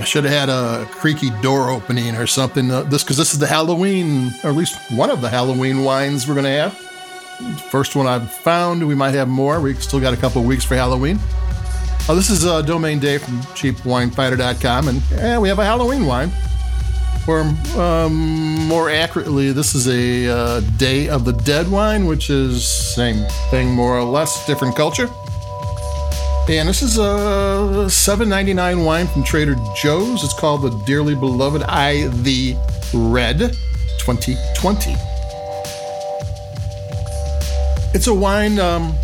I should have had a creaky door opening or something. Uh, this because this is the Halloween, or at least one of the Halloween wines we're going to have. First one I've found. We might have more. We still got a couple weeks for Halloween. Oh, this is uh, Domain Dave from CheapWineFinder.com, and yeah, we have a Halloween wine. Or um, more accurately, this is a uh, Day of the Dead wine, which is same thing more or less, different culture. And this is a 7.99 wine from Trader Joe's. It's called the Dearly Beloved IV Red 2020. It's a wine um,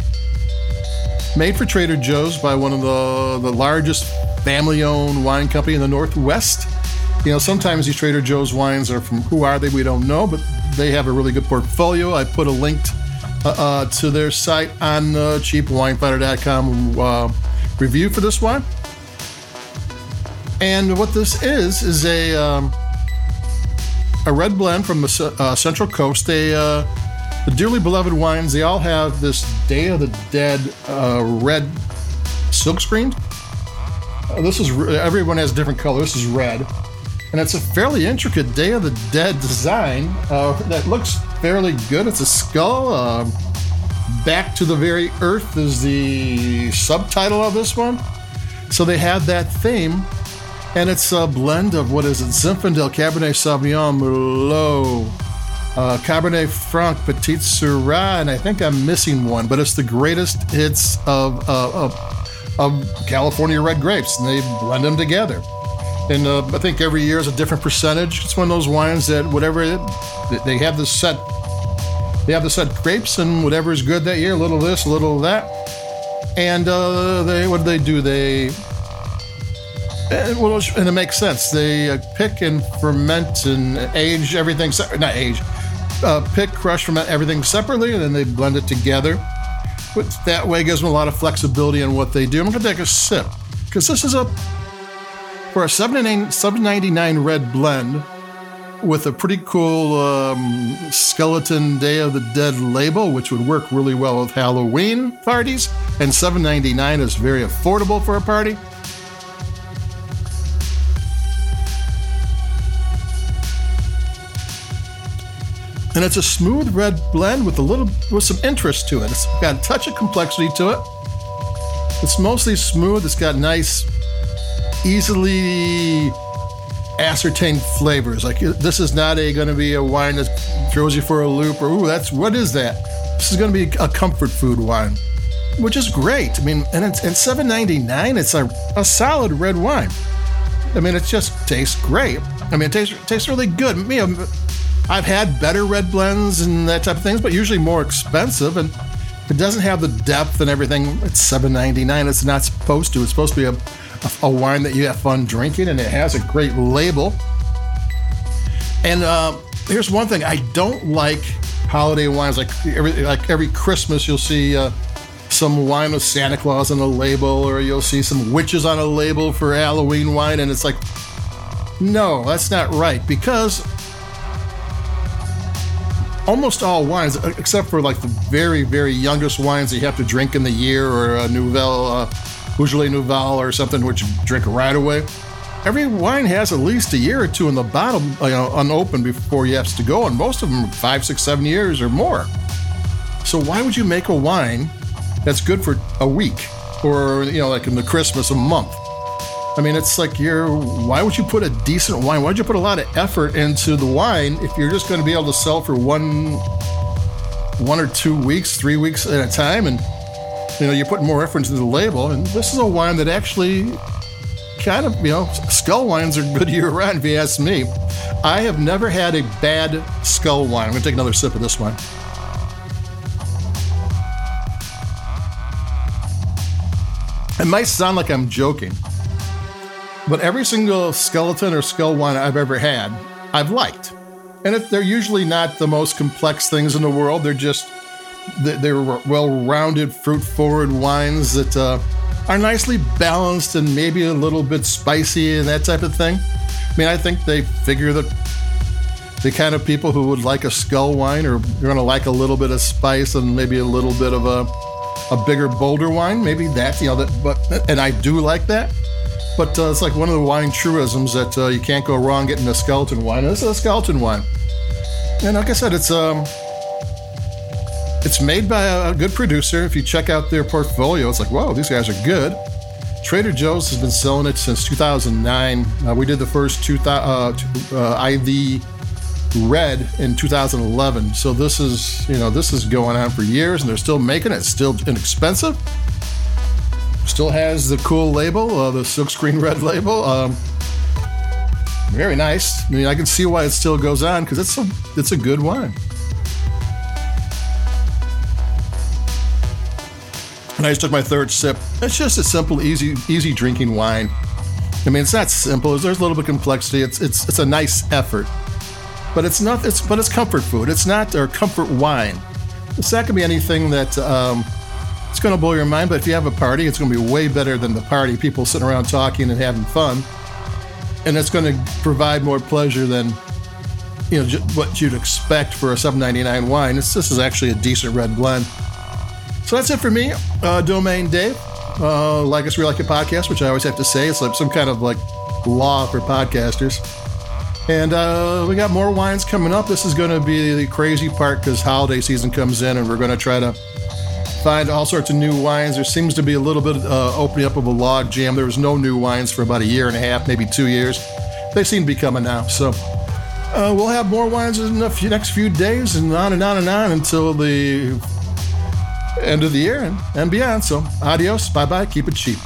made for Trader Joe's by one of the, the largest family owned wine company in the Northwest. You know, sometimes these Trader Joe's wines are from who are they? We don't know, but they have a really good portfolio. I put a link uh, uh, to their site on uh, cheapwinefinder.com uh, review for this one. And what this is is a um, a red blend from the uh, Central Coast. They uh, the dearly beloved wines. They all have this Day of the Dead uh, red silk screen. Uh, this is everyone has different color. This is red, and it's a fairly intricate Day of the Dead design uh, that looks fairly good. It's a skull. Back to the Very Earth is the subtitle of this one. So they have that theme, and it's a blend of what is it? Zinfandel, Cabernet Sauvignon, Merlot, uh, Cabernet Franc, Petite Sirah, and I think I'm missing one, but it's the greatest hits of, uh, of, of California red grapes, and they blend them together. And uh, I think every year is a different percentage. It's one of those wines that whatever it, they have this set they have the set grapes and whatever is good that year, a little of this, a little of that. And uh, they, what do they do? They, and, well, and it makes sense. They uh, pick and ferment and age everything, not age, uh, pick, crush, ferment everything separately, and then they blend it together. But that way gives them a lot of flexibility in what they do. I'm going to take a sip because this is a, for a 799 red blend, with a pretty cool um, skeleton Day of the Dead label, which would work really well with Halloween parties. And $7.99 is very affordable for a party. And it's a smooth red blend with a little with some interest to it. It's got a touch of complexity to it. It's mostly smooth. It's got nice, easily ascertained flavors. Like this is not a going to be a wine that throws you for a loop or ooh, that's what is that? This is going to be a comfort food wine, which is great. I mean, and it's and seven ninety nine. It's a, a solid red wine. I mean, it just tastes great. I mean, it tastes tastes really good. Me, I've had better red blends and that type of things, but usually more expensive and. It doesn't have the depth and everything. It's seven ninety nine. It's not supposed to. It's supposed to be a a, wine that you have fun drinking, and it has a great label. And uh, here's one thing: I don't like holiday wines. Like every like every Christmas, you'll see uh, some wine with Santa Claus on a label, or you'll see some witches on a label for Halloween wine, and it's like, no, that's not right because almost all wines, except for like the very, very youngest wines that you have to drink in the year, or a Nouvelle uh, Beaujolais Nouvel or something which you drink right away. Every wine has at least a year or two in the bottom, you uh, know, unopened before you have to go, and most of them five, six, seven years or more. So why would you make a wine that's good for a week, or you know, like in the Christmas, a month? I mean, it's like you're. Why would you put a decent wine? Why would you put a lot of effort into the wine if you're just going to be able to sell for one, one or two weeks, three weeks at a time, and you know, you're putting more effort into the label, and this is a wine that actually kind of, you know, skull wines are good year round, if you ask me. I have never had a bad skull wine. I'm going to take another sip of this one. It might sound like I'm joking, but every single skeleton or skull wine I've ever had, I've liked. And it, they're usually not the most complex things in the world. They're just they're well-rounded, fruit-forward wines that uh, are nicely balanced and maybe a little bit spicy and that type of thing. I mean, I think they figure that the kind of people who would like a skull wine or are going to like a little bit of spice and maybe a little bit of a a bigger, bolder wine. Maybe that's you know that, but and I do like that. But uh, it's like one of the wine truisms that uh, you can't go wrong getting a skeleton wine. This is a skeleton wine, and like I said, it's um, it's made by a good producer. If you check out their portfolio, it's like, whoa, these guys are good. Trader Joe's has been selling it since 2009. Uh, we did the first two uh, uh, IV red in 2011. So this is, you know, this is going on for years, and they're still making it. It's still inexpensive. Still has the cool label, uh, the silkscreen red label. Um, very nice. I mean, I can see why it still goes on because it's a it's a good wine. And I just took my third sip. It's just a simple, easy, easy drinking wine. I mean, it's not simple. There's a little bit of complexity. It's it's it's a nice effort, but it's not. It's but it's comfort food. It's not or comfort wine. It's not gonna be anything that um, it's gonna blow your mind. But if you have a party, it's gonna be way better than the party. People sitting around talking and having fun, and it's gonna provide more pleasure than you know what you'd expect for a 7.99 wine. It's, this is actually a decent red blend. So that's it for me, uh, Domain Dave. Uh, like us, we like a podcast, which I always have to say. It's like some kind of like law for podcasters. And uh, we got more wines coming up. This is going to be the crazy part because holiday season comes in, and we're going to try to find all sorts of new wines. There seems to be a little bit uh, opening up of a log jam. There was no new wines for about a year and a half, maybe two years. They seem to be coming now. So uh, we'll have more wines in the next few days, and on and on and on until the end of the year and, and beyond. So adios, bye bye, keep it cheap.